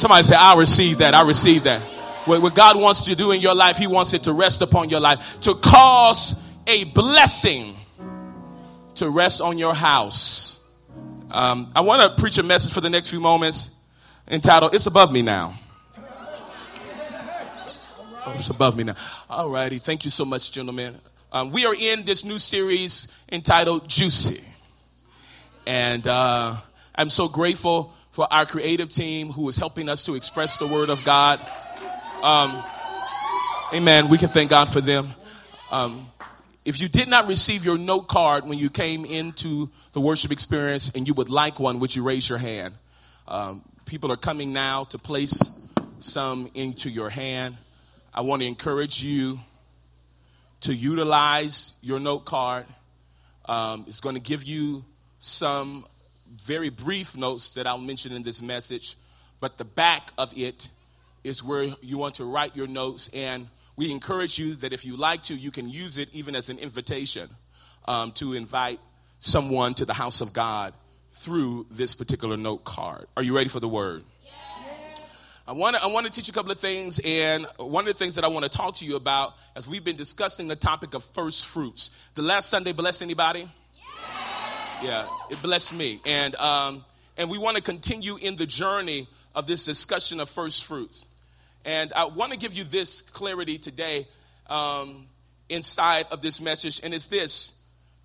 Somebody say, I receive that. I receive that. What God wants to do in your life, He wants it to rest upon your life, to cause a blessing to rest on your house. Um, I want to preach a message for the next few moments entitled, It's Above Me Now. Oh, it's above me now. All righty. Thank you so much, gentlemen. Um, we are in this new series entitled Juicy. And uh, I'm so grateful for our creative team who is helping us to express the Word of God. Um, amen. We can thank God for them. Um, if you did not receive your note card when you came into the worship experience and you would like one, would you raise your hand? Um, people are coming now to place some into your hand. I want to encourage you to utilize your note card. Um, it's going to give you some very brief notes that I'll mention in this message, but the back of it is where you want to write your notes. And we encourage you that if you like to, you can use it even as an invitation um, to invite someone to the house of God through this particular note card. Are you ready for the word? I want to I want to teach you a couple of things, and one of the things that I want to talk to you about as we've been discussing the topic of first fruits. The last Sunday bless anybody? Yeah, it blessed me, and um, and we want to continue in the journey of this discussion of first fruits. And I want to give you this clarity today um, inside of this message, and it's this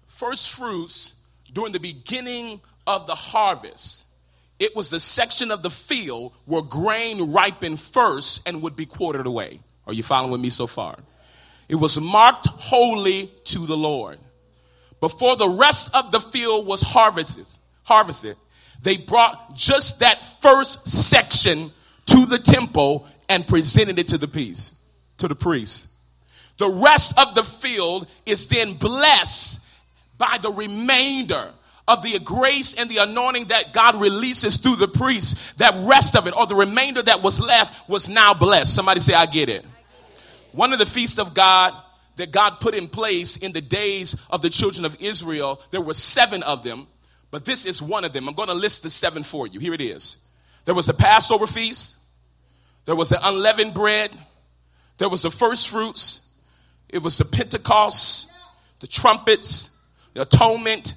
first fruits during the beginning of the harvest. It was the section of the field where grain ripened first and would be quartered away. Are you following me so far? It was marked holy to the Lord. Before the rest of the field was harvested, harvested, they brought just that first section to the temple and presented it to the priest, to the priest. The rest of the field is then blessed by the remainder of the grace and the anointing that God releases through the priest. That rest of it, or the remainder that was left, was now blessed. Somebody say, I get it. One of the feasts of God that God put in place in the days of the children of Israel, there were seven of them, but this is one of them. I'm going to list the seven for you. Here it is. There was the Passover feast. There was the unleavened bread. There was the first fruits. It was the Pentecost, the trumpets, the atonement,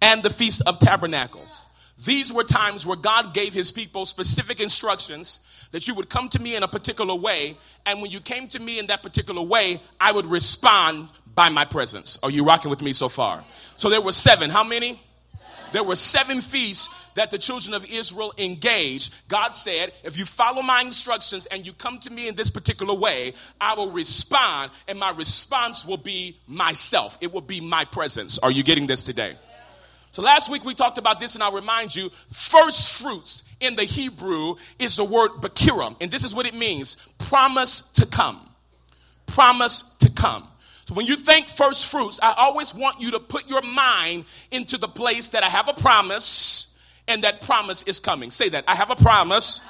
and the Feast of Tabernacles. These were times where God gave his people specific instructions that you would come to me in a particular way. And when you came to me in that particular way, I would respond by my presence. Are you rocking with me so far? So there were seven. How many? There were seven feasts that the children of Israel engaged, God said, if you follow my instructions and you come to me in this particular way, I will respond, and my response will be myself. It will be my presence. Are you getting this today? So last week we talked about this, and I'll remind you first fruits in the Hebrew is the word bakirim, and this is what it means promise to come. Promise to come. So when you think first fruits, I always want you to put your mind into the place that I have a promise and that promise is coming. Say that. I have a promise,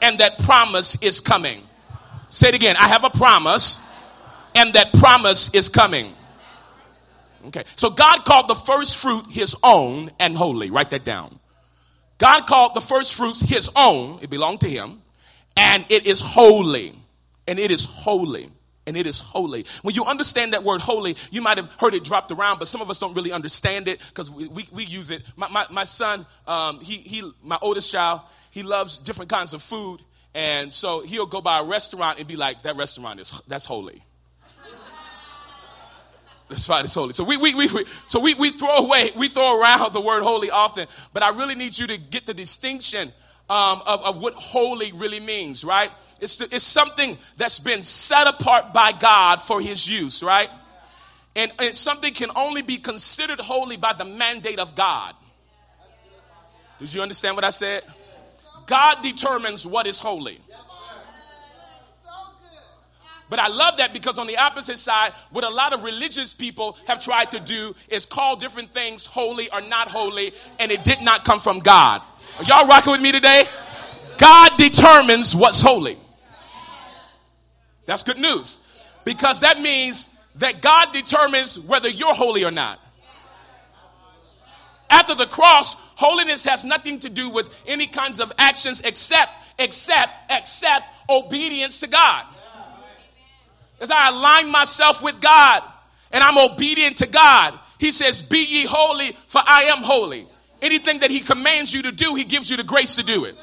and that promise is coming. Say it again. I have a promise, and that promise is coming. Okay. So God called the first fruit his own and holy. Write that down. God called the first fruits his own. It belonged to him. And it is holy. And it is holy and it is holy. When you understand that word holy, you might have heard it dropped around, but some of us don't really understand it because we, we, we, use it. My, my, my son, um, he, he, my oldest child, he loves different kinds of food. And so he'll go by a restaurant and be like, that restaurant is, that's holy. That's fine, is holy. So we, we, we, we, so we, we throw away, we throw around the word holy often, but I really need you to get the distinction um, of, of what holy really means, right? It's, the, it's something that's been set apart by God for his use, right? And, and something can only be considered holy by the mandate of God. Did you understand what I said? God determines what is holy. But I love that because on the opposite side, what a lot of religious people have tried to do is call different things holy or not holy, and it did not come from God. Are y'all rocking with me today? God determines what's holy. That's good news. Because that means that God determines whether you're holy or not. After the cross, holiness has nothing to do with any kinds of actions except, except, except obedience to God. As I align myself with God and I'm obedient to God, He says, Be ye holy, for I am holy. Anything that He commands you to do, He gives you the grace to do it.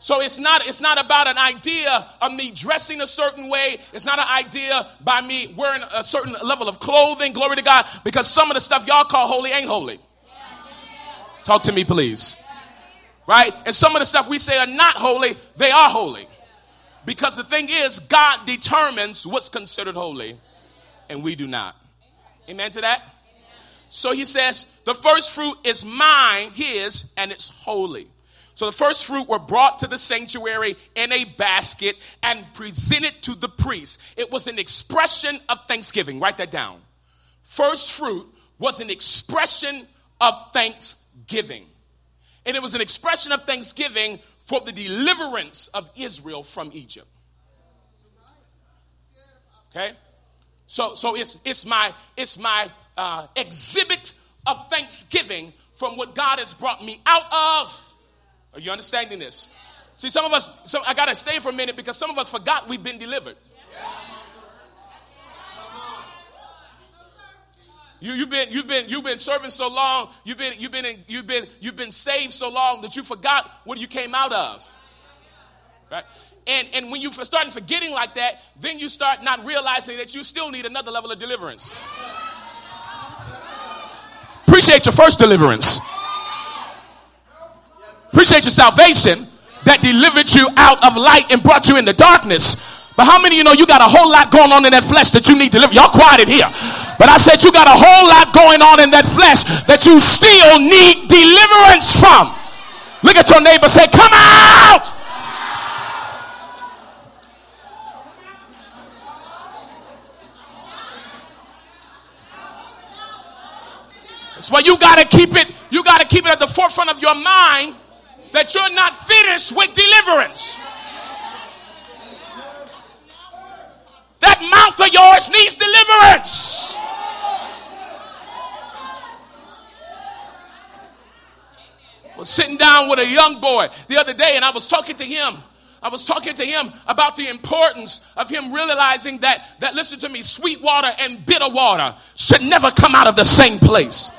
So it's not, it's not about an idea of me dressing a certain way. It's not an idea by me wearing a certain level of clothing. Glory to God. Because some of the stuff y'all call holy ain't holy. Talk to me, please. Right? And some of the stuff we say are not holy, they are holy. Because the thing is, God determines what's considered holy, and we do not. Amen to that? So he says, the first fruit is mine, his, and it's holy. So the first fruit were brought to the sanctuary in a basket and presented to the priest. It was an expression of thanksgiving. Write that down. First fruit was an expression of thanksgiving. And it was an expression of thanksgiving for the deliverance of Israel from Egypt. Okay? So, so it's, it's my, it's my uh, exhibit of thanksgiving from what God has brought me out of. Are you understanding this? See, some of us, so I got to stay for a minute because some of us forgot we've been delivered. You, you've been you've been you've been serving so long. You've been you've been in, you've been you've been saved so long that you forgot what you came out of. Right? And and when you start forgetting like that, then you start not realizing that you still need another level of deliverance. Appreciate your first deliverance. Appreciate your salvation that delivered you out of light and brought you into darkness. But how many of you know you got a whole lot going on in that flesh that you need to deliver? Y'all quiet in here. But I said you got a whole lot going on in that flesh that you still need deliverance from. Look at your neighbor say, Come out. That's why you got to keep it, you got to keep it at the forefront of your mind that you're not finished with deliverance. That mouth of yours needs deliverance. I was sitting down with a young boy the other day and I was talking to him. I was talking to him about the importance of him realizing that, that listen to me, sweet water and bitter water should never come out of the same place.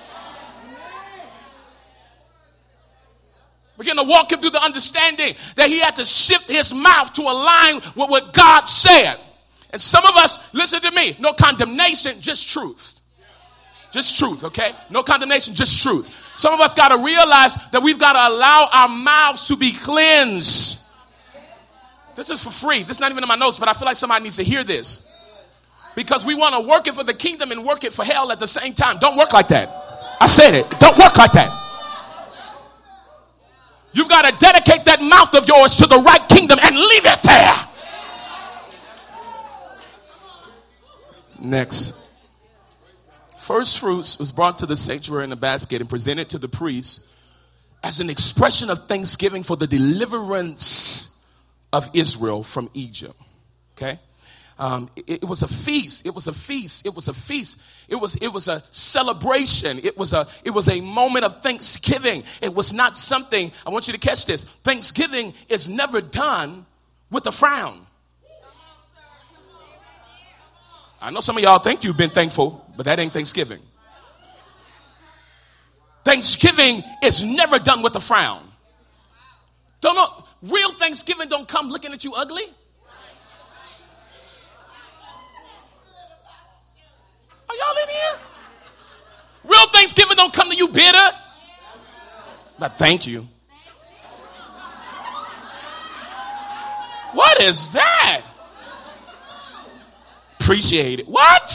Begin to walk him through the understanding that he had to shift his mouth to align with what God said. And some of us, listen to me, no condemnation, just truth. Just truth, okay? No condemnation, just truth. Some of us got to realize that we've got to allow our mouths to be cleansed. This is for free. This is not even in my notes, but I feel like somebody needs to hear this. Because we want to work it for the kingdom and work it for hell at the same time. Don't work like that. I said it. Don't work like that. You've got to dedicate that mouth of yours to the right kingdom and leave it there. Next. First fruits was brought to the sanctuary in a basket and presented to the priest as an expression of thanksgiving for the deliverance of Israel from Egypt. Okay? Um, it, it, was a feast. It was a feast. It was a feast. It was, it was a celebration. It was a, it was a moment of thanksgiving. It was not something, I want you to catch this. Thanksgiving is never done with a frown. I know some of y'all think you've been thankful, but that ain't Thanksgiving. Thanksgiving is never done with a frown. Don't know, real Thanksgiving don't come looking at you ugly. Are y'all in here? Real Thanksgiving don't come to you bitter. But thank you. What is that? Appreciate it. What?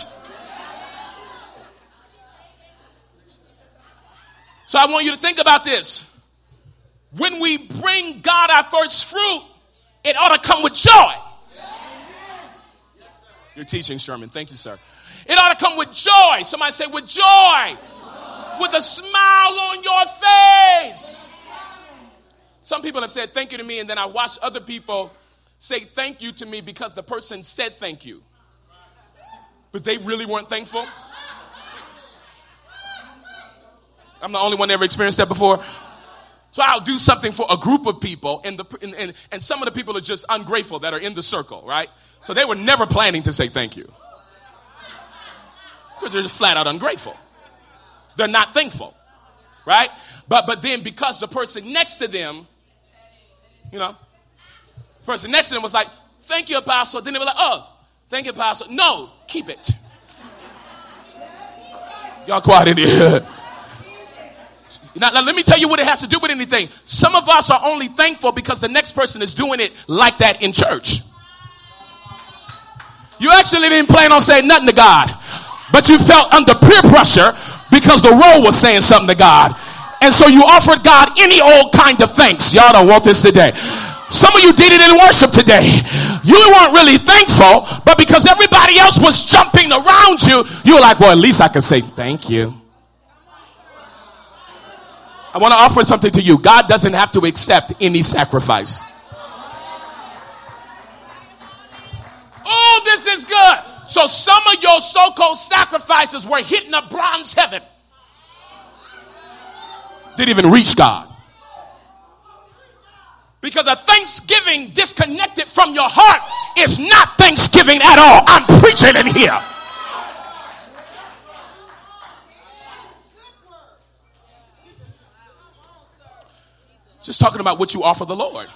So I want you to think about this. When we bring God our first fruit, it ought to come with joy. You're teaching, Sherman. Thank you, sir. It ought to come with joy. Somebody say, with joy. joy. With a smile on your face. Some people have said thank you to me, and then I watch other people say thank you to me because the person said thank you. But they really weren't thankful. I'm the only one that ever experienced that before. So I'll do something for a group of people, and, the, and, and, and some of the people are just ungrateful that are in the circle, right? So they were never planning to say thank you. Because they're just flat out ungrateful. They're not thankful, right? But, but then because the person next to them, you know, the person next to them was like, thank you, apostle. Then they were like, oh, thank you, Pastor. No, keep it. Y'all quiet in here. Now, now, let me tell you what it has to do with anything. Some of us are only thankful because the next person is doing it like that in church. You actually didn't plan on saying nothing to God, but you felt under peer pressure because the role was saying something to God. And so you offered God any old kind of thanks. Y'all don't want this today. Some of you did it in worship today. You weren't really thankful, but because everybody else was jumping around you, you were like, well, at least I can say thank you. I want to offer something to you. God doesn't have to accept any sacrifice. Oh, this is good. So some of your so-called sacrifices were hitting a bronze heaven. Didn't even reach God. Because a thanksgiving disconnected from your heart is not thanksgiving at all. I'm preaching in here. Just talking about what you offer the Lord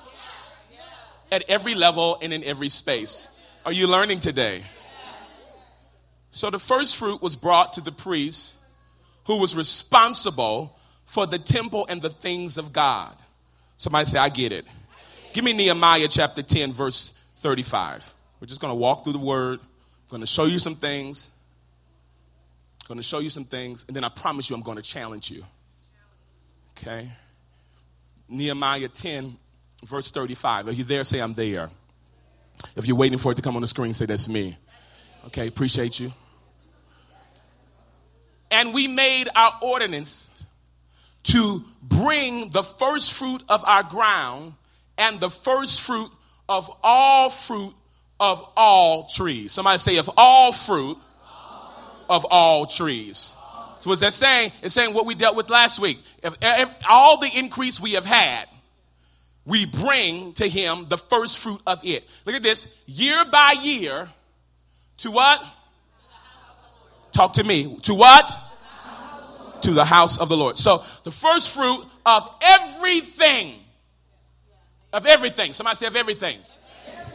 at every level and in every space. Are you learning today? So the first fruit was brought to the priest who was responsible for the temple and the things of God. Somebody say, I get it. Give me Nehemiah chapter 10, verse 35. We're just going to walk through the word. I'm going to show you some things. I'm going to show you some things, and then I promise you I'm going to challenge you. Okay? Nehemiah 10, verse 35. Are you there? Say, I'm there. If you're waiting for it to come on the screen, say, That's me. Okay, appreciate you. And we made our ordinance to bring the first fruit of our ground and the first fruit of all fruit of all trees. Somebody say, of all fruit of all trees. So what's that saying? It's saying what we dealt with last week. If, if all the increase we have had, we bring to him the first fruit of it. Look at this. Year by year, to what? Talk to me. To what? To the house of the Lord. So the first fruit of everything, of everything. Somebody say of everything.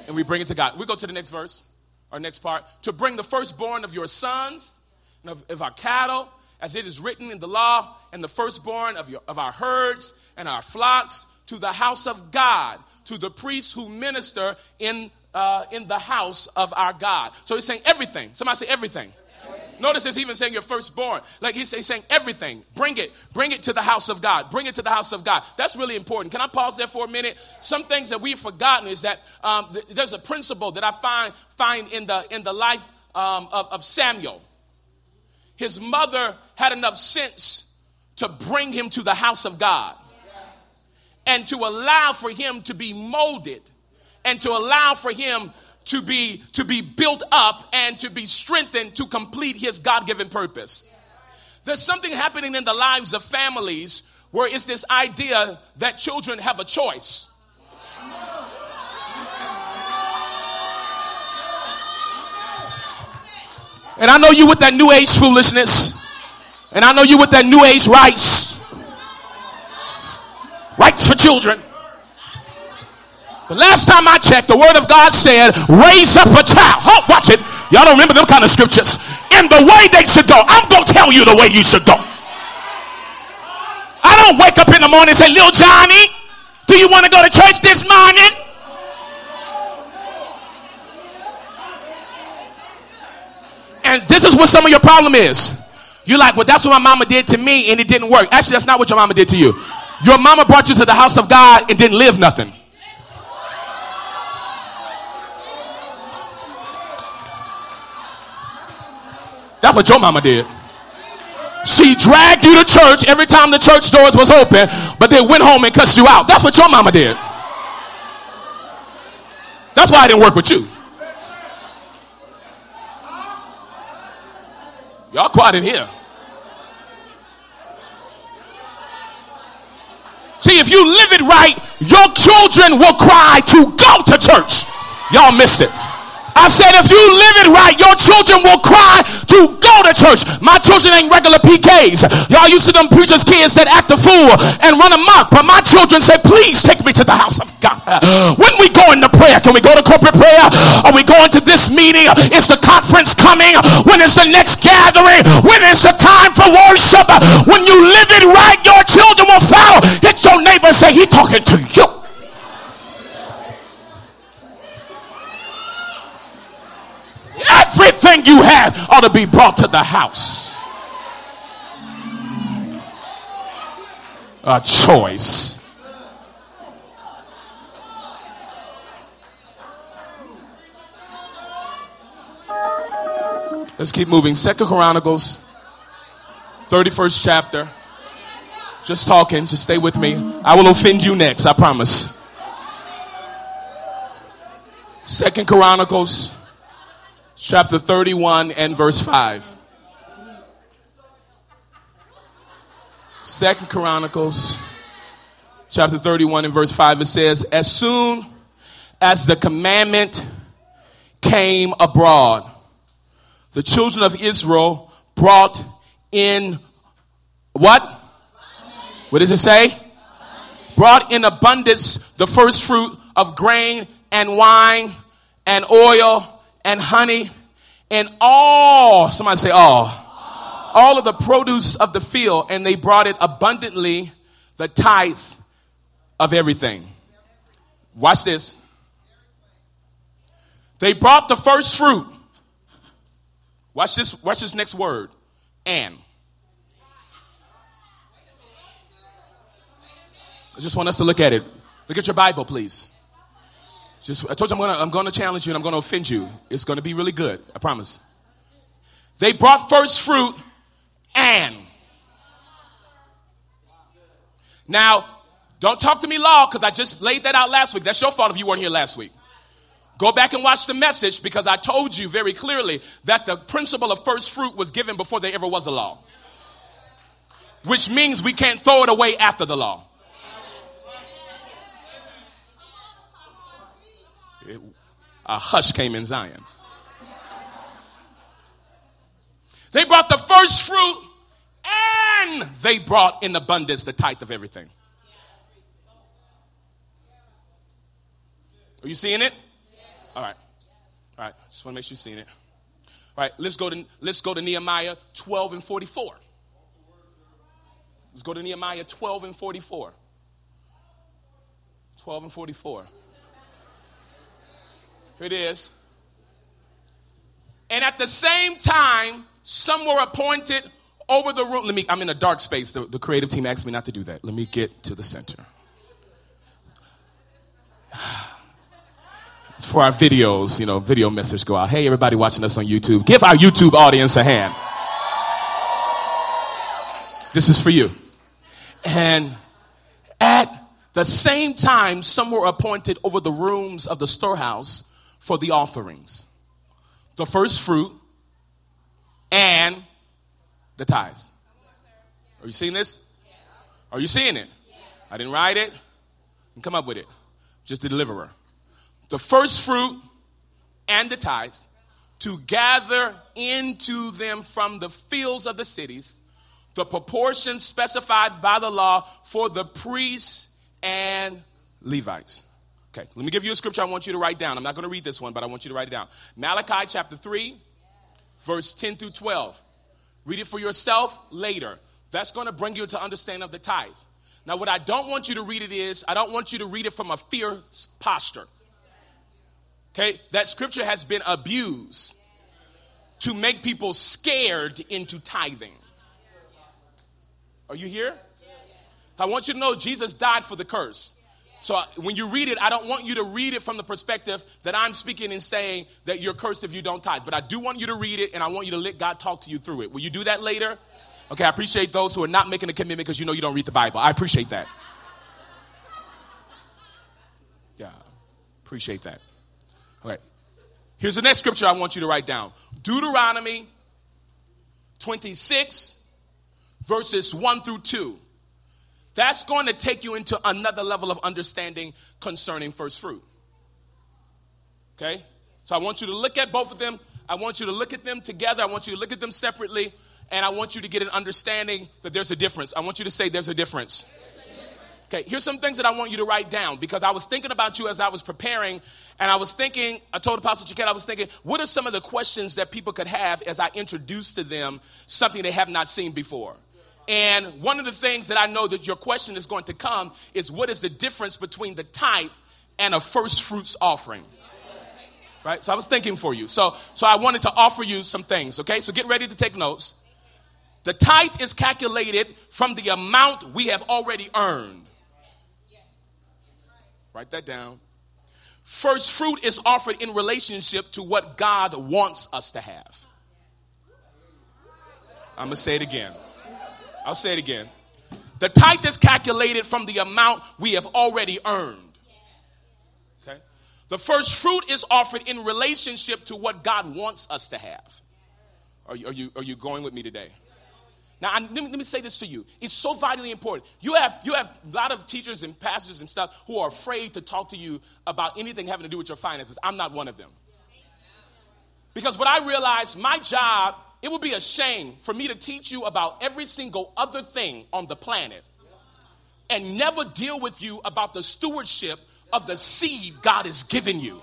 And we bring it to God. We go to the next verse, our next part. To bring the firstborn of your sons and of, of our cattle as it is written in the law, and the firstborn of, your, of our herds and our flocks to the house of God, to the priests who minister in, uh, in the house of our God. So he's saying everything. Somebody say everything. everything. Notice he's even saying your firstborn. Like he's, he's saying everything. Bring it. Bring it to the house of God. Bring it to the house of God. That's really important. Can I pause there for a minute? Some things that we've forgotten is that um, th- there's a principle that I find, find in, the, in the life um, of, of Samuel his mother had enough sense to bring him to the house of God and to allow for him to be molded and to allow for him to be to be built up and to be strengthened to complete his god-given purpose there's something happening in the lives of families where it's this idea that children have a choice And I know you with that new age foolishness. And I know you with that new age rights. Rights for children. The last time I checked, the word of God said, raise up a child. Oh, watch it. Y'all don't remember them kind of scriptures. In the way they should go. I'm going to tell you the way you should go. I don't wake up in the morning and say, Little Johnny, do you want to go to church this morning? And this is what some of your problem is. You're like, well, that's what my mama did to me and it didn't work. Actually, that's not what your mama did to you. Your mama brought you to the house of God and didn't live nothing. That's what your mama did. She dragged you to church every time the church doors was open, but then went home and cussed you out. That's what your mama did. That's why I didn't work with you. Y'all quiet in here. See, if you live it right, your children will cry to go to church. Y'all missed it. I said, if you live it right, your children will cry to go to church. My children ain't regular PKs. Y'all used to them preachers' kids that act a fool and run amok. But my children say, please take me to the house of God. When we go into prayer, can we go to corporate prayer? Are we going to this meeting? Is the conference coming? When is the next gathering? When is the time for worship? When you live it right, your children will follow. Hit your neighbor say, he talking to you. Everything you have ought to be brought to the house. A choice. Let's keep moving. Second Chronicles, 31st chapter. Just talking, just stay with me. I will offend you next, I promise. Second Chronicles chapter 31 and verse 5. Second Chronicles chapter 31 and verse 5 it says as soon as the commandment came abroad the children of Israel brought in what? What does it say? Brought in abundance the first fruit of grain and wine and oil and honey and all, somebody say all, all of the produce of the field, and they brought it abundantly, the tithe of everything. Watch this. They brought the first fruit. Watch this, watch this next word. And. I just want us to look at it. Look at your Bible, please. Just, I told you I'm gonna, I'm gonna challenge you and I'm gonna offend you. It's gonna be really good. I promise. They brought first fruit and. Now, don't talk to me law because I just laid that out last week. That's your fault if you weren't here last week. Go back and watch the message because I told you very clearly that the principle of first fruit was given before there ever was a law. Which means we can't throw it away after the law. A hush came in Zion. They brought the first fruit and they brought in abundance the tithe of everything. Are you seeing it? All right. All right. Just want to make sure you're seeing it. All right. Let's go to let's go to Nehemiah 12 and 44. Let's go to Nehemiah 12 and 44. 12 and 44. It is. And at the same time, some were appointed over the room. Let me, I'm in a dark space. The, the creative team asked me not to do that. Let me get to the center. It's for our videos, you know, video message go out. Hey, everybody watching us on YouTube, give our YouTube audience a hand. This is for you. And at the same time, some were appointed over the rooms of the storehouse for the offerings the first fruit and the tithes. Are you seeing this? Are you seeing it? I didn't write it and come up with it. Just the deliverer. The first fruit and the tithes to gather into them from the fields of the cities the proportions specified by the law for the priests and Levites. Okay, let me give you a scripture I want you to write down. I'm not going to read this one, but I want you to write it down. Malachi chapter 3, verse 10 through 12. Read it for yourself later. That's going to bring you to understand of the tithe. Now, what I don't want you to read it is, I don't want you to read it from a fear posture. Okay, that scripture has been abused to make people scared into tithing. Are you here? I want you to know Jesus died for the curse. So when you read it, I don't want you to read it from the perspective that I'm speaking and saying that you're cursed if you don't tithe. But I do want you to read it and I want you to let God talk to you through it. Will you do that later? Okay, I appreciate those who are not making a commitment because you know you don't read the Bible. I appreciate that. Yeah, appreciate that. All right. Here's the next scripture I want you to write down Deuteronomy 26, verses 1 through 2. That's going to take you into another level of understanding concerning first fruit. Okay? So I want you to look at both of them. I want you to look at them together. I want you to look at them separately. And I want you to get an understanding that there's a difference. I want you to say there's a difference. Okay, here's some things that I want you to write down because I was thinking about you as I was preparing, and I was thinking, I told Apostle Chiquette, I was thinking, what are some of the questions that people could have as I introduce to them something they have not seen before? And one of the things that I know that your question is going to come is what is the difference between the tithe and a first fruits offering? Right? So I was thinking for you. So so I wanted to offer you some things, okay? So get ready to take notes. The tithe is calculated from the amount we have already earned. Write that down. First fruit is offered in relationship to what God wants us to have. I'm going to say it again. I'll say it again. The tithe is calculated from the amount we have already earned. Okay? The first fruit is offered in relationship to what God wants us to have. Are you, are you, are you going with me today? Now, I, let, me, let me say this to you. It's so vitally important. You have, you have a lot of teachers and pastors and stuff who are afraid to talk to you about anything having to do with your finances. I'm not one of them. Because what I realized, my job, it would be a shame for me to teach you about every single other thing on the planet and never deal with you about the stewardship of the seed God has given you.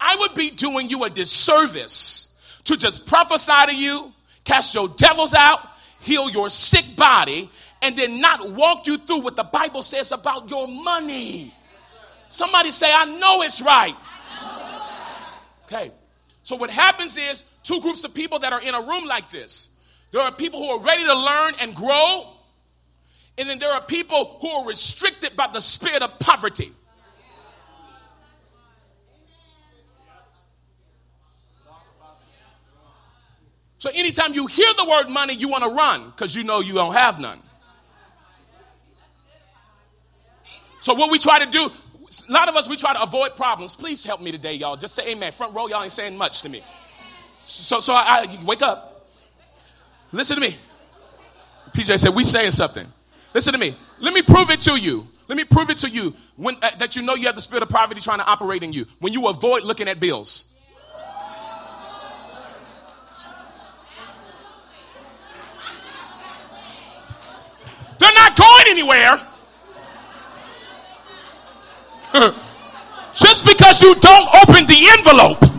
I would be doing you a disservice to just prophesy to you cast your devils out, heal your sick body, and then not walk you through what the Bible says about your money. Somebody say, I know it's right. Okay. So what happens is two groups of people that are in a room like this. There are people who are ready to learn and grow, and then there are people who are restricted by the spirit of poverty. So anytime you hear the word money, you want to run because you know you don't have none. So what we try to do, a lot of us, we try to avoid problems. Please help me today, y'all. Just say amen. Front row, y'all ain't saying much to me. So, so I, I wake up. Listen to me. PJ said, we saying something. Listen to me. Let me prove it to you. Let me prove it to you when, uh, that you know you have the spirit of poverty trying to operate in you. When you avoid looking at bills. They're not going anywhere. Just because you don't open the envelope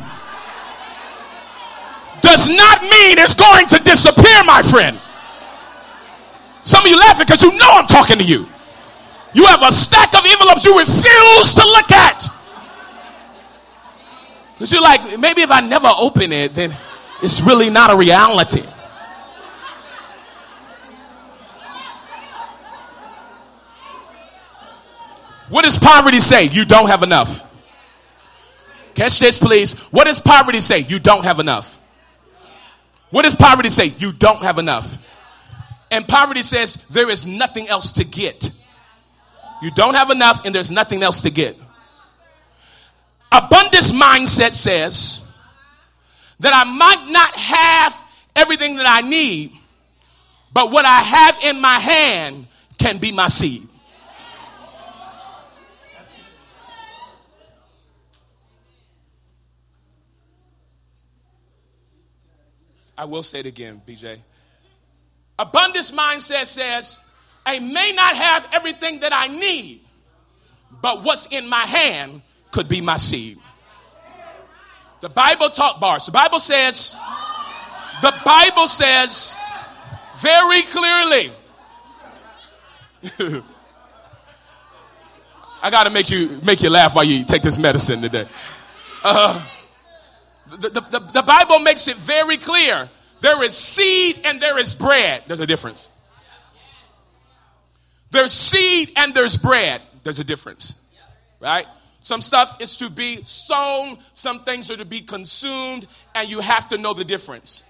does not mean it's going to disappear, my friend. Some of you laughing because you know I'm talking to you. You have a stack of envelopes you refuse to look at. Because you're like, maybe if I never open it, then it's really not a reality. What does poverty say? You don't have enough. Catch this, please. What does poverty say? You don't have enough. What does poverty say? You don't have enough. And poverty says there is nothing else to get. You don't have enough, and there's nothing else to get. Abundance mindset says that I might not have everything that I need, but what I have in my hand can be my seed. I will say it again, BJ. Abundance mindset says, I may not have everything that I need, but what's in my hand could be my seed. The Bible talk bars. The Bible says, the Bible says very clearly. I got to make you make you laugh while you take this medicine today. Uh, the, the, the, Bible makes it very clear there is seed and there is bread. There's a difference. There's seed and there's bread. There's a difference. Right? Some stuff is to be sown, some things are to be consumed, and you have to know the difference.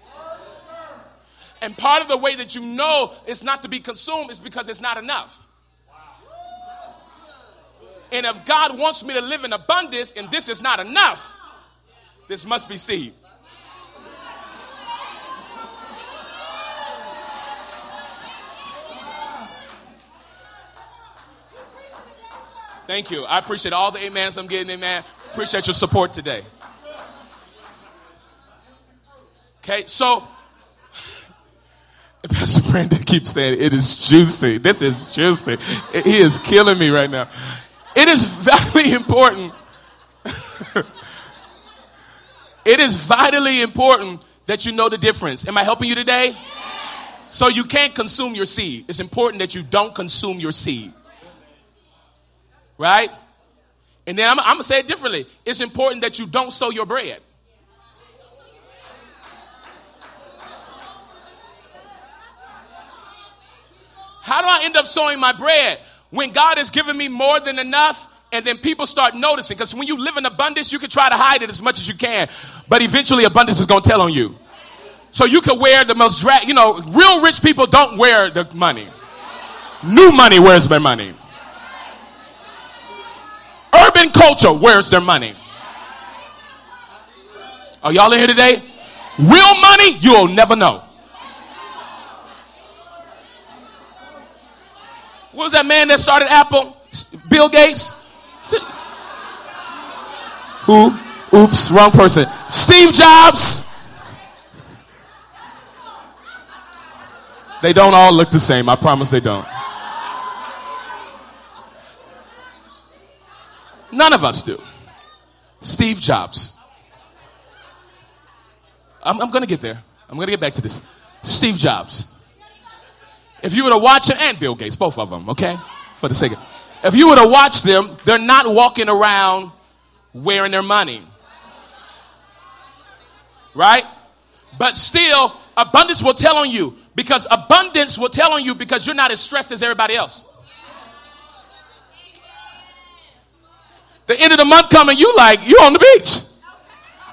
And part of the way that you know it's not to be consumed is because it's not enough. And if God wants me to live in abundance and this is not enough, this must be seed. Thank you. I appreciate all the amens I'm getting, amen. Appreciate your support today. Okay, so Pastor Brandon keeps saying it is juicy. This is juicy. He is killing me right now. It is very important. It is vitally important that you know the difference. Am I helping you today? So you can't consume your seed. It's important that you don't consume your seed. Right? And then I'm, I'm going to say it differently. It's important that you don't sow your bread. How do I end up sowing my bread? When God has given me more than enough, and then people start noticing. Because when you live in abundance, you can try to hide it as much as you can, but eventually abundance is going to tell on you. So you can wear the most, dra- you know, real rich people don't wear the money. New money wears their money. Urban culture wears their money. Are y'all in here today? Real money, you'll never know. What was that man that started Apple? Bill Gates? Who? Oops, wrong person. Steve Jobs. They don't all look the same. I promise they don't. None of us do. Steve Jobs. I'm, I'm going to get there. I'm going to get back to this. Steve Jobs. If you were to watch him, and Bill Gates, both of them, okay? For the sake of if you were to watch them, they're not walking around wearing their money. Right? But still, abundance will tell on you because abundance will tell on you because you're not as stressed as everybody else. The end of the month coming, you like, you on the beach.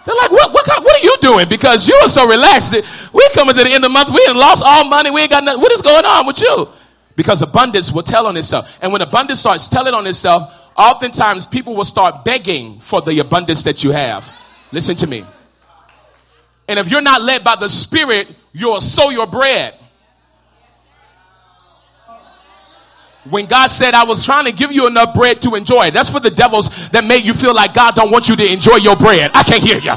They're like, what, what, what are you doing? Because you are so relaxed. We're coming to the end of the month. We ain't lost all money. We ain't got nothing. What is going on with you? Because abundance will tell on itself. And when abundance starts telling on itself, oftentimes people will start begging for the abundance that you have. Listen to me. And if you're not led by the Spirit, you'll sow your bread. When God said, I was trying to give you enough bread to enjoy. That's for the devils that made you feel like God don't want you to enjoy your bread. I can't hear you.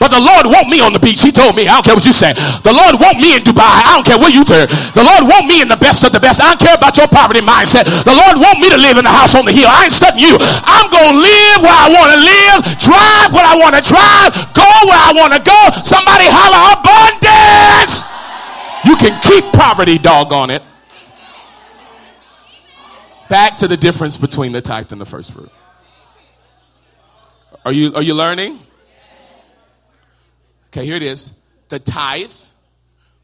But the Lord want me on the beach. He told me, I don't care what you say. The Lord want me in Dubai. I don't care what you turn. The Lord want me in the best of the best. I don't care about your poverty mindset. The Lord want me to live in the house on the hill. I ain't studying you. I'm going to live where I want to live, drive where I want to drive, go where I want to go. Somebody holler abundance. You can keep poverty, doggone it back to the difference between the tithe and the first fruit. Are you, are you learning? Okay, here it is. The tithe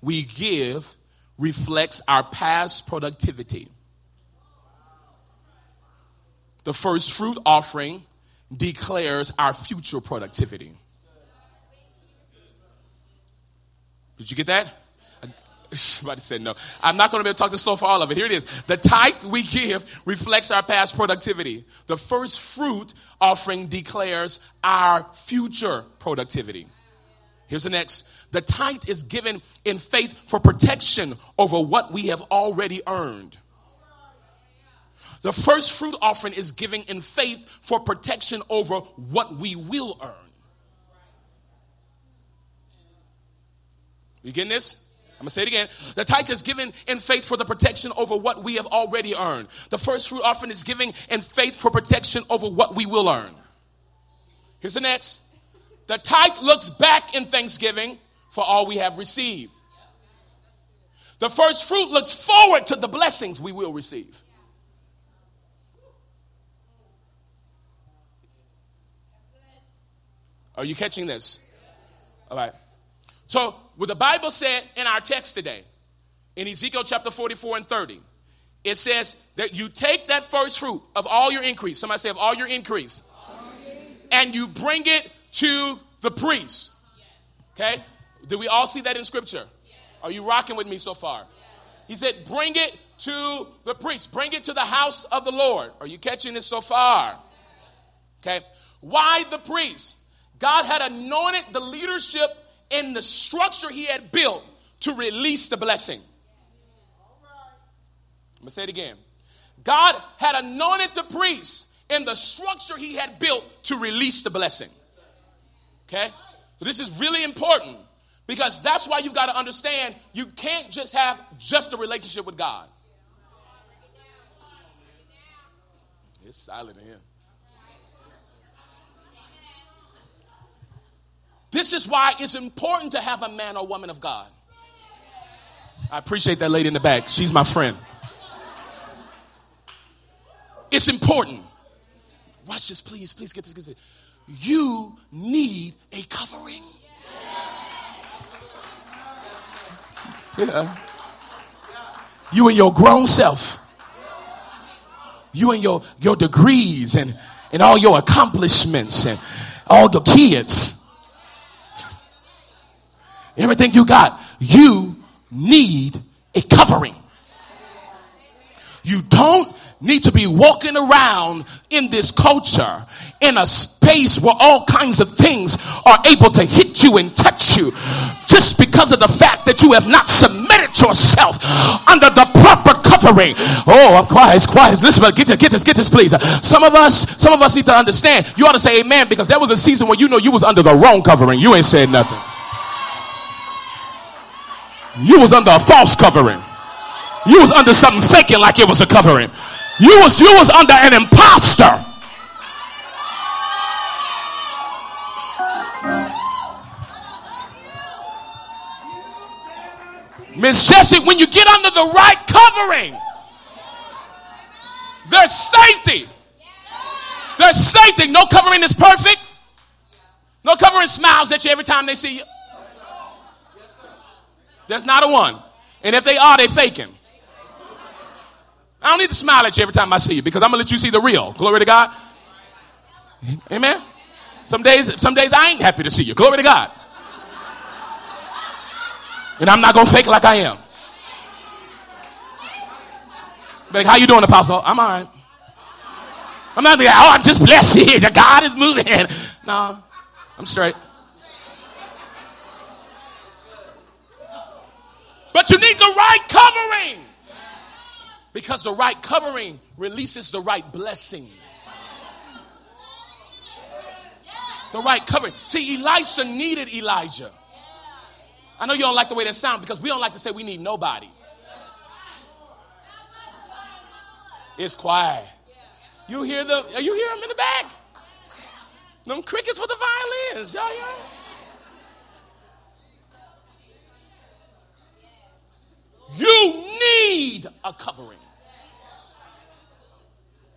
we give reflects our past productivity. The first fruit offering declares our future productivity. Did you get that? Somebody said no. I'm not going to be able to talk this slow for all of it. Here it is. The tithe we give reflects our past productivity. The first fruit offering declares our future productivity. Here's the next. The tithe is given in faith for protection over what we have already earned. The first fruit offering is given in faith for protection over what we will earn. You getting this? I'm gonna say it again. The tithe is given in faith for the protection over what we have already earned. The first fruit offering is given in faith for protection over what we will earn. Here's the next. The tithe looks back in thanksgiving for all we have received. The first fruit looks forward to the blessings we will receive. Are you catching this? All right. So, what the Bible said in our text today, in Ezekiel chapter 44 and 30, it says that you take that first fruit of all your increase, somebody say, of all your increase, and you bring it to the priest. Okay? Do we all see that in scripture? Are you rocking with me so far? He said, bring it to the priest, bring it to the house of the Lord. Are you catching this so far? Okay. Why the priest? God had anointed the leadership in the structure he had built to release the blessing. I'm going to say it again. God had anointed the priest in the structure he had built to release the blessing. Okay? So this is really important because that's why you've got to understand you can't just have just a relationship with God. It's silent in here. This is why it's important to have a man or woman of God. I appreciate that lady in the back. She's my friend. It's important. Watch this, please. Please get this. Get this. You need a covering. Yeah. You and your grown self. You and your, your degrees and, and all your accomplishments and all your kids. Everything you got. You need a covering. You don't need to be walking around in this culture in a space where all kinds of things are able to hit you and touch you just because of the fact that you have not submitted yourself under the proper covering. Oh, I'm quiet, quiet. Listen, get this, get this, get this, please. Some of us, some of us need to understand. You ought to say amen because there was a season where you know you was under the wrong covering. You ain't said nothing. You was under a false covering. You was under something faking like it was a covering. You was you was under an impostor. Miss Jessie, when you get under the right covering, there's safety. There's safety. No covering is perfect. No covering smiles at you every time they see you. There's not a one. And if they are, they faking. I don't need to smile at you every time I see you because I'm gonna let you see the real. Glory to God. Amen. Some days, some days I ain't happy to see you. Glory to God. And I'm not gonna fake like I am. Like, how you doing, Apostle? I'm all right. I'm not be like, oh, I'm just blessed God is moving. No, I'm straight. But you need the right covering. Because the right covering releases the right blessing. The right covering. See, Elisha needed Elijah. I know you don't like the way that sounds because we don't like to say we need nobody. It's quiet. You hear the you hear them in the back? Them crickets for the violins. Y'all hear You need a covering.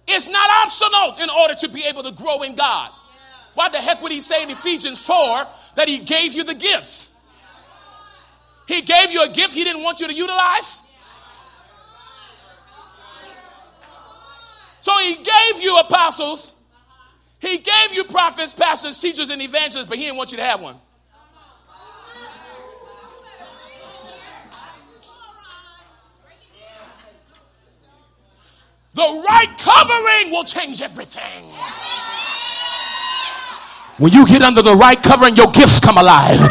It's not optional in order to be able to grow in God. Why the heck would he say in Ephesians 4 that he gave you the gifts? He gave you a gift he didn't want you to utilize. So he gave you apostles, he gave you prophets, pastors, teachers, and evangelists, but he didn't want you to have one. The right covering will change everything. When you get under the right covering, your gifts come alive.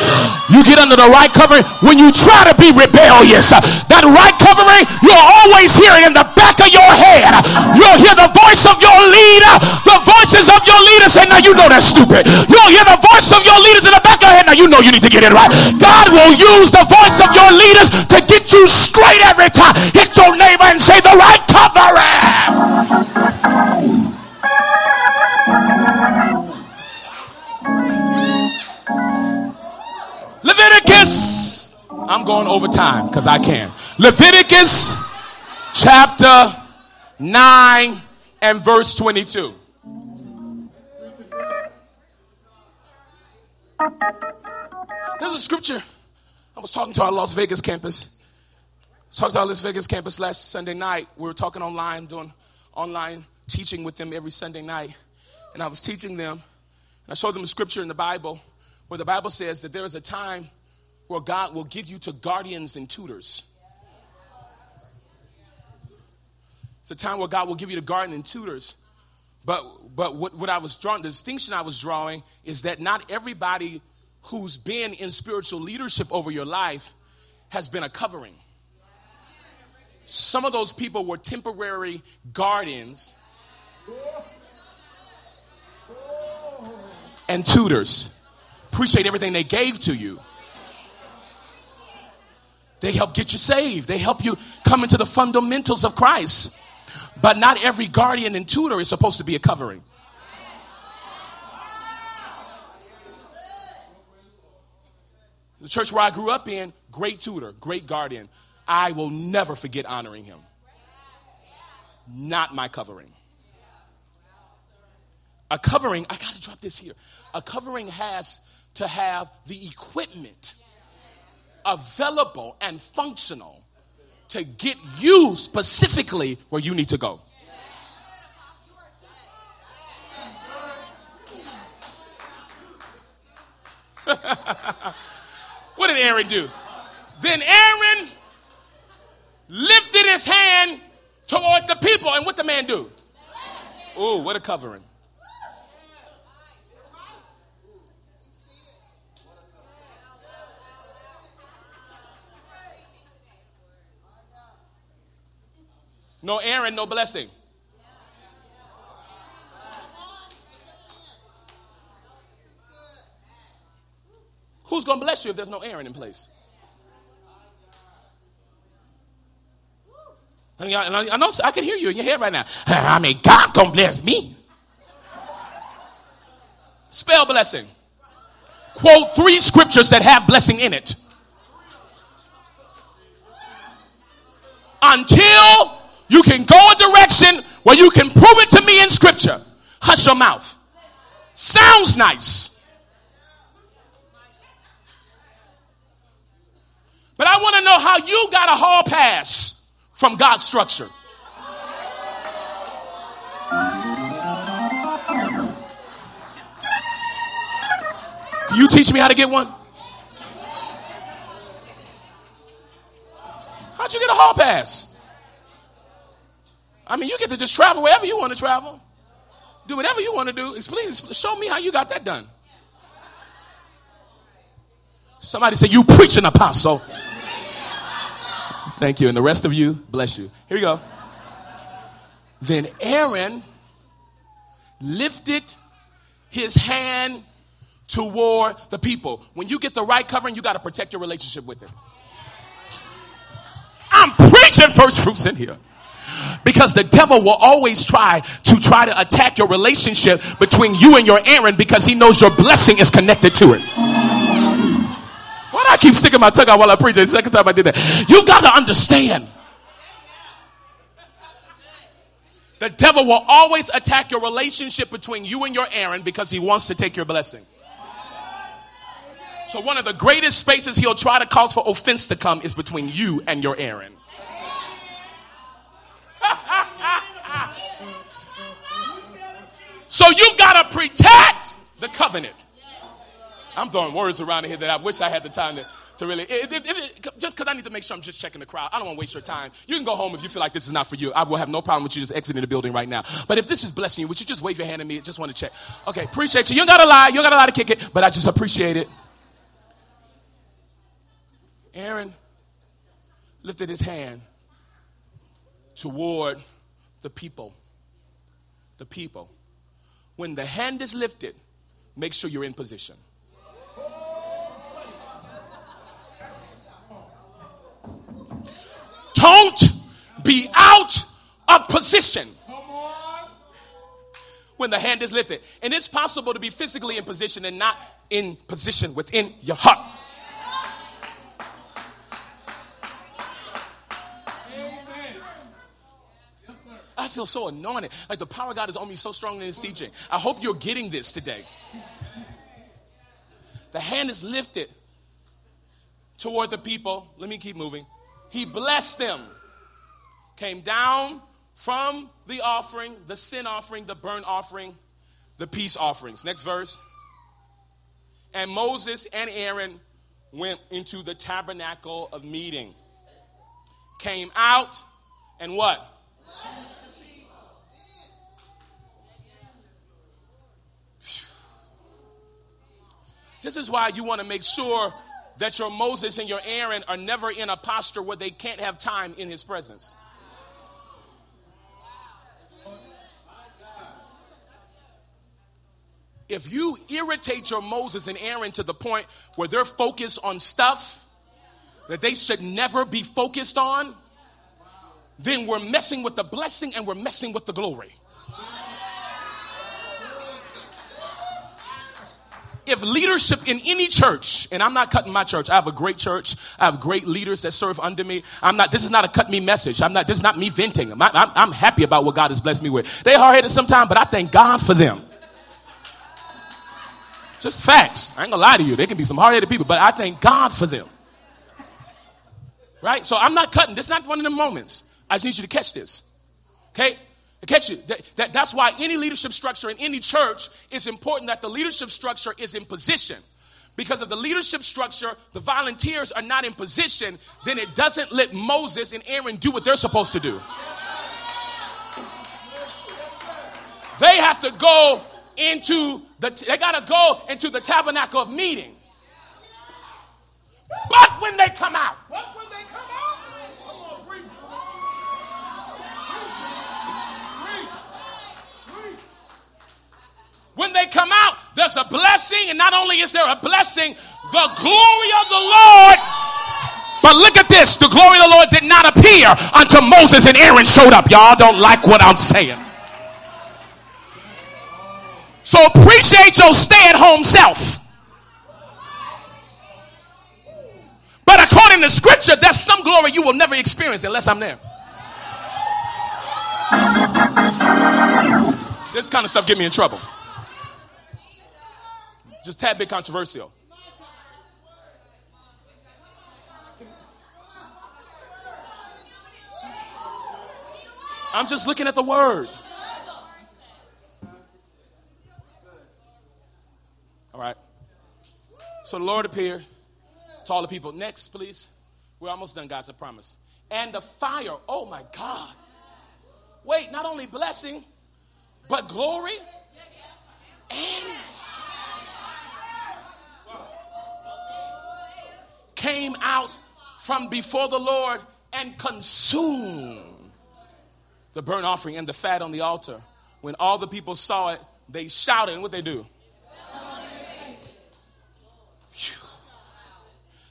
You get under the right covering when you try to be rebellious. That right covering, you'll always hear it in the back of your head. You'll hear the voice of your leader, the voices of your leader say, Now you know that's stupid. You'll hear the voice of your leaders in the back of your head. Now you know you need to get it right. God will use the voice of your leaders to get you straight every time. Hit your neighbor and say, The right covering. Leviticus, I'm going over time because I can. Leviticus chapter 9 and verse 22. There's a scripture. I was talking to our Las Vegas campus. Talked to our Las Vegas campus last Sunday night. We were talking online, doing online teaching with them every Sunday night. And I was teaching them, and I showed them a scripture in the Bible where the Bible says that there is a time where God will give you to guardians and tutors. It's a time where God will give you to guardians and tutors. But, but what, what I was drawing, the distinction I was drawing is that not everybody who's been in spiritual leadership over your life has been a covering. Some of those people were temporary guardians and tutors. Appreciate everything they gave to you. They help get you saved. They help you come into the fundamentals of Christ. But not every guardian and tutor is supposed to be a covering. The church where I grew up in, great tutor, great guardian. I will never forget honoring him. Not my covering. A covering, I gotta drop this here. A covering has to have the equipment available and functional to get you specifically where you need to go. what did Aaron do? Then Aaron lifted his hand toward the people, and what the man do? Oh, what a covering. No Aaron, no blessing. Who's going to bless you if there's no Aaron in place? And I know I can hear you in your head right now. I mean, God gonna bless me. Spell blessing. Quote three scriptures that have blessing in it. Until you can go a direction where you can prove it to me in scripture. Hush your mouth. Sounds nice. But I want to know how you got a hall pass from God's structure. Can you teach me how to get one? How'd you get a hall pass? I mean, you get to just travel wherever you want to travel. Do whatever you want to do. Please show me how you got that done. Somebody say, You preach an apostle. Thank you. And the rest of you, bless you. Here we go. Then Aaron lifted his hand toward the people. When you get the right covering, you got to protect your relationship with it. I'm preaching first fruits in here. Because the devil will always try to try to attack your relationship between you and your Aaron because he knows your blessing is connected to it. Why do I keep sticking my tongue out while I preach? The second time I did that. You got to understand. The devil will always attack your relationship between you and your Aaron because he wants to take your blessing. So, one of the greatest spaces he'll try to cause for offense to come is between you and your Aaron. So you've got to protect the covenant. I'm throwing words around here that I wish I had the time to, to really. It, it, it, just because I need to make sure I'm just checking the crowd. I don't want to waste your time. You can go home if you feel like this is not for you. I will have no problem with you just exiting the building right now. But if this is blessing you, would you just wave your hand at me? Just want to check. Okay, appreciate you. You got to lie. You got to lie to kick it. But I just appreciate it. Aaron lifted his hand toward the people. The people. When the hand is lifted, make sure you're in position. Don't be out of position when the hand is lifted. And it's possible to be physically in position and not in position within your heart. Feel so anointed. Like the power of God is on me so strong in his teaching. I hope you're getting this today. The hand is lifted toward the people. Let me keep moving. He blessed them. Came down from the offering, the sin offering, the burnt offering, the peace offerings. Next verse. And Moses and Aaron went into the tabernacle of meeting. Came out and what? This is why you want to make sure that your Moses and your Aaron are never in a posture where they can't have time in his presence. if you irritate your Moses and Aaron to the point where they're focused on stuff that they should never be focused on, then we're messing with the blessing and we're messing with the glory. If leadership in any church, and I'm not cutting my church, I have a great church, I have great leaders that serve under me. I'm not, this is not a cut me message. I'm not, this is not me venting. I'm, I'm, I'm happy about what God has blessed me with. They hard headed sometimes, but I thank God for them. Just facts. I ain't gonna lie to you. They can be some hard headed people, but I thank God for them. Right? So I'm not cutting. This is not one of the moments. I just need you to catch this. Okay? Catch it. That, that, that's why any leadership structure in any church is important that the leadership structure is in position. Because if the leadership structure, the volunteers are not in position, then it doesn't let Moses and Aaron do what they're supposed to do. They have to go into the, they got to go into the tabernacle of meeting. But when they come out, When they come out, there's a blessing, and not only is there a blessing, the glory of the Lord. But look at this the glory of the Lord did not appear until Moses and Aaron showed up. Y'all don't like what I'm saying. So appreciate your stay at home self. But according to scripture, there's some glory you will never experience unless I'm there. This kind of stuff get me in trouble. Just tad bit controversial. I'm just looking at the word. All right. So the Lord appeared to all the people. Next, please. We're almost done, guys, I promise. And the fire, oh my God. Wait, not only blessing, but glory and came out from before the Lord and consumed the burnt offering and the fat on the altar. When all the people saw it, they shouted. And what they do?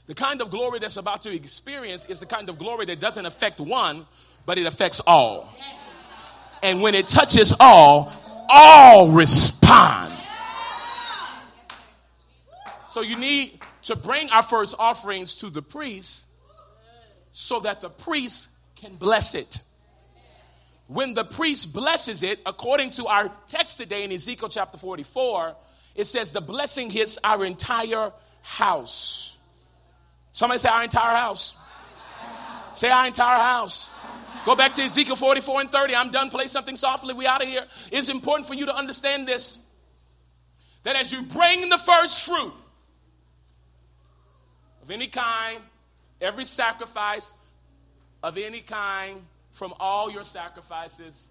The kind of glory that's about to experience is the kind of glory that doesn't affect one, but it affects all. And when it touches all, all respond. So you need to bring our first offerings to the priest so that the priest can bless it. When the priest blesses it, according to our text today in Ezekiel chapter 44, it says the blessing hits our entire house. Somebody say, Our entire house. Say, Our entire house. Go back to Ezekiel 44 and 30. I'm done. Play something softly. We out of here. It's important for you to understand this that as you bring the first fruit, of any kind, every sacrifice of any kind from all your sacrifices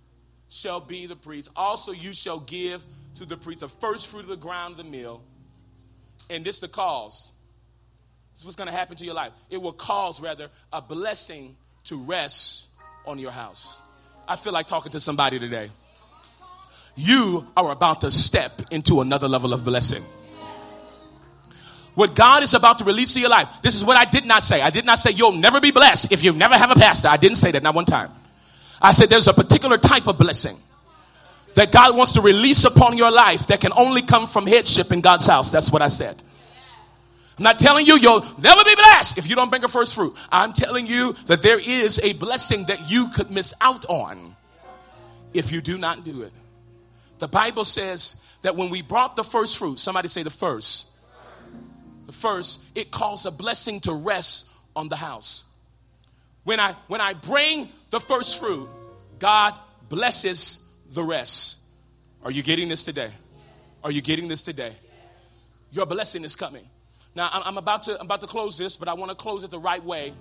shall be the priest. Also, you shall give to the priest the first fruit of the ground of the meal. And this the cause. This is what's going to happen to your life. It will cause, rather, a blessing to rest on your house. I feel like talking to somebody today. You are about to step into another level of blessing what God is about to release to your life. This is what I did not say. I did not say you'll never be blessed if you never have a pastor. I didn't say that not one time. I said there's a particular type of blessing that God wants to release upon your life that can only come from headship in God's house. That's what I said. I'm not telling you you'll never be blessed if you don't bring a first fruit. I'm telling you that there is a blessing that you could miss out on if you do not do it. The Bible says that when we brought the first fruit, somebody say the first, first, it calls a blessing to rest on the house. When I when I bring the first fruit, God blesses the rest. Are you getting this today? Are you getting this today? Your blessing is coming. Now I'm about to I'm about to close this, but I want to close it the right way.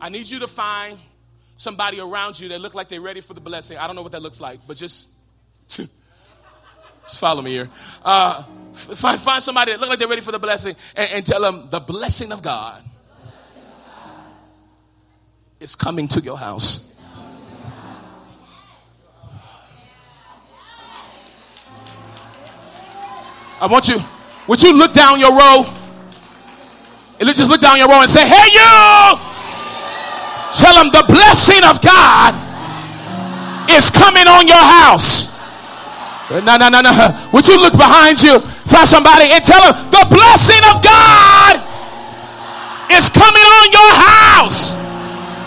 I need you to find somebody around you that look like they're ready for the blessing. I don't know what that looks like, but just just follow me here. Uh, find, find somebody that look like they're ready for the blessing and, and tell them the blessing of God is coming to your house. I want you, would you look down your row? And just look down your row and say, Hey, you! Tell them the blessing of God is coming on your house. No, no, no, no. Would you look behind you, find somebody, and tell them the blessing of God is coming on your house.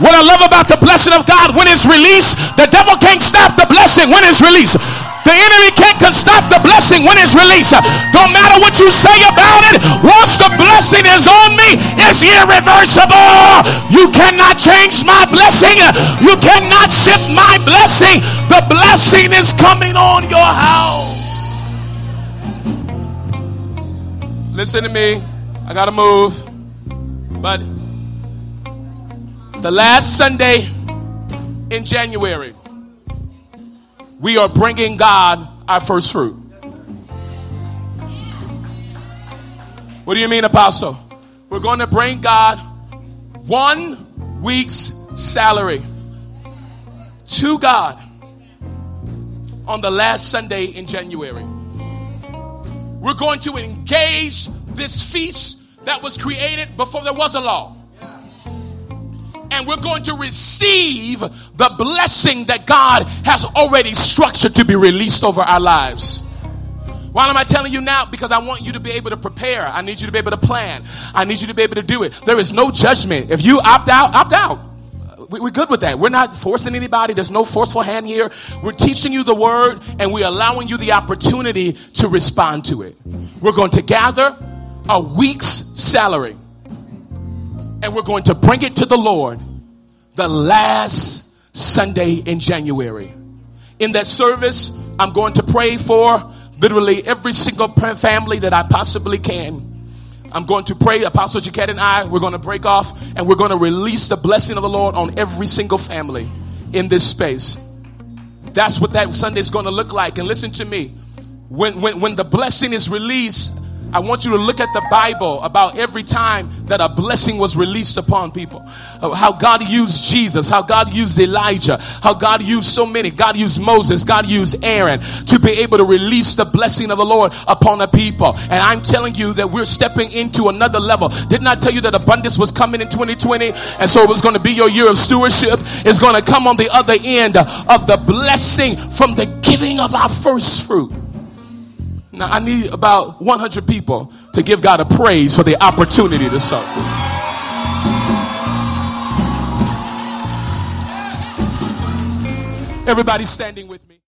What I love about the blessing of God, when it's released, the devil can't stop the blessing when it's released. The enemy can't stop the blessing when it's released. Don't matter what you say about it. Once the blessing is on me, it's irreversible. You cannot change my blessing. You cannot shift my blessing. The blessing is coming on your house. Listen to me. I got to move. But the last Sunday in January, we are bringing God our first fruit. What do you mean, Apostle? We're going to bring God one week's salary to God on the last Sunday in January. We're going to engage this feast that was created before there was a law and we're going to receive the blessing that God has already structured to be released over our lives. Why am I telling you now? Because I want you to be able to prepare. I need you to be able to plan. I need you to be able to do it. There is no judgment. If you opt out, opt out. We're good with that. We're not forcing anybody. There's no forceful hand here. We're teaching you the word and we're allowing you the opportunity to respond to it. We're going to gather a week's salary and we're going to bring it to the Lord the last Sunday in January. In that service, I'm going to pray for literally every single family that I possibly can. I'm going to pray, Apostle Jaquette and I, we're going to break off and we're going to release the blessing of the Lord on every single family in this space. That's what that Sunday is going to look like. And listen to me. When, when, when the blessing is released, I want you to look at the Bible about every time that a blessing was released upon people. Uh, how God used Jesus, how God used Elijah, how God used so many. God used Moses, God used Aaron to be able to release the blessing of the Lord upon the people. And I'm telling you that we're stepping into another level. Didn't I tell you that abundance was coming in 2020? And so it was going to be your year of stewardship. It's going to come on the other end of the blessing from the giving of our first fruit. Now, I need about 100 people to give God a praise for the opportunity to sow. Everybody standing with me.